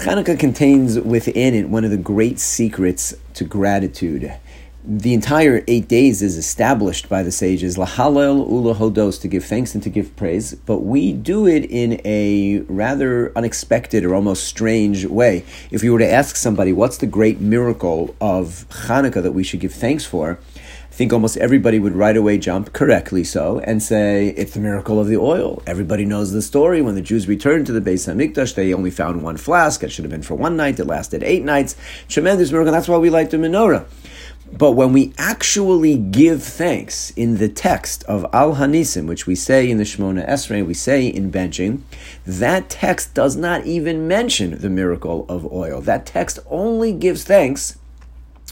Hanukkah contains within it one of the great secrets to gratitude. The entire eight days is established by the sages, lahalel ulahodos, to give thanks and to give praise, but we do it in a rather unexpected or almost strange way. If you were to ask somebody, what's the great miracle of Hanukkah that we should give thanks for? I think almost everybody would right away jump, correctly so, and say it's the miracle of the oil. Everybody knows the story. When the Jews returned to the Beis Hamikdash, they only found one flask. It should have been for one night. It lasted eight nights. Tremendous miracle. That's why we light the menorah. But when we actually give thanks in the text of Al Hanisim, which we say in the Shemona Esrei, we say in benching, that text does not even mention the miracle of oil. That text only gives thanks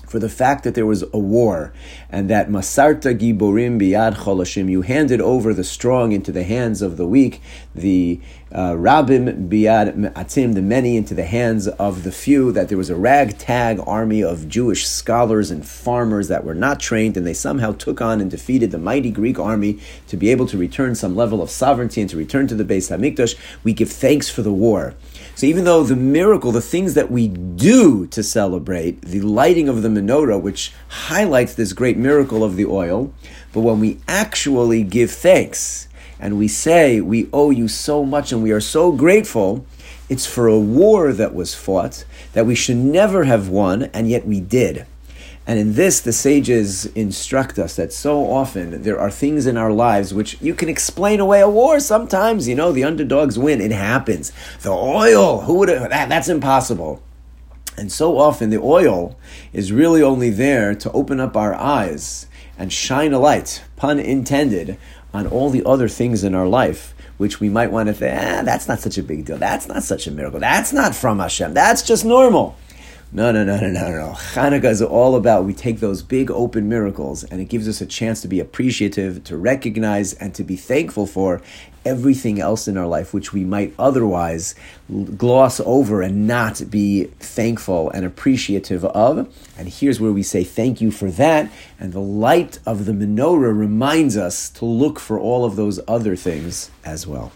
for the fact that there was a war and that Masarta Giborim Biyad Cholashim, you handed over the strong into the hands of the weak, the uh, Rabim Biyad Atim, the many into the hands of the few, that there was a ragtag army of Jewish scholars and farmers that were not trained, and they somehow took on and defeated the mighty Greek army to be able to return some level of sovereignty and to return to the Beis Hamikdash. We give thanks for the war. So even though the miracle, the things that we do to celebrate, the lighting of the menorah, which highlights this great miracle of the oil, but when we actually give thanks and we say we owe you so much and we are so grateful, it's for a war that was fought that we should never have won, and yet we did. And in this, the sages instruct us that so often there are things in our lives which you can explain away a war sometimes. You know, the underdogs win. It happens. The oil, who would have, that, that's impossible. And so often the oil is really only there to open up our eyes and shine a light, pun intended, on all the other things in our life which we might want to think, ah, that's not such a big deal. That's not such a miracle. That's not from Hashem. That's just normal. No, no, no, no, no, no. Hanukkah is all about we take those big open miracles and it gives us a chance to be appreciative, to recognize, and to be thankful for everything else in our life which we might otherwise gloss over and not be thankful and appreciative of. And here's where we say thank you for that. And the light of the menorah reminds us to look for all of those other things as well.